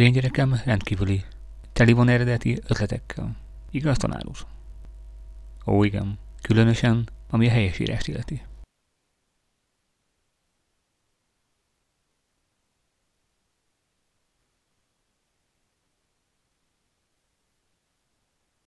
Az én gyerekem rendkívüli. Teli van eredeti ötletekkel. Igaz, tanár úr? Ó, igen. Különösen, ami a helyesírást illeti.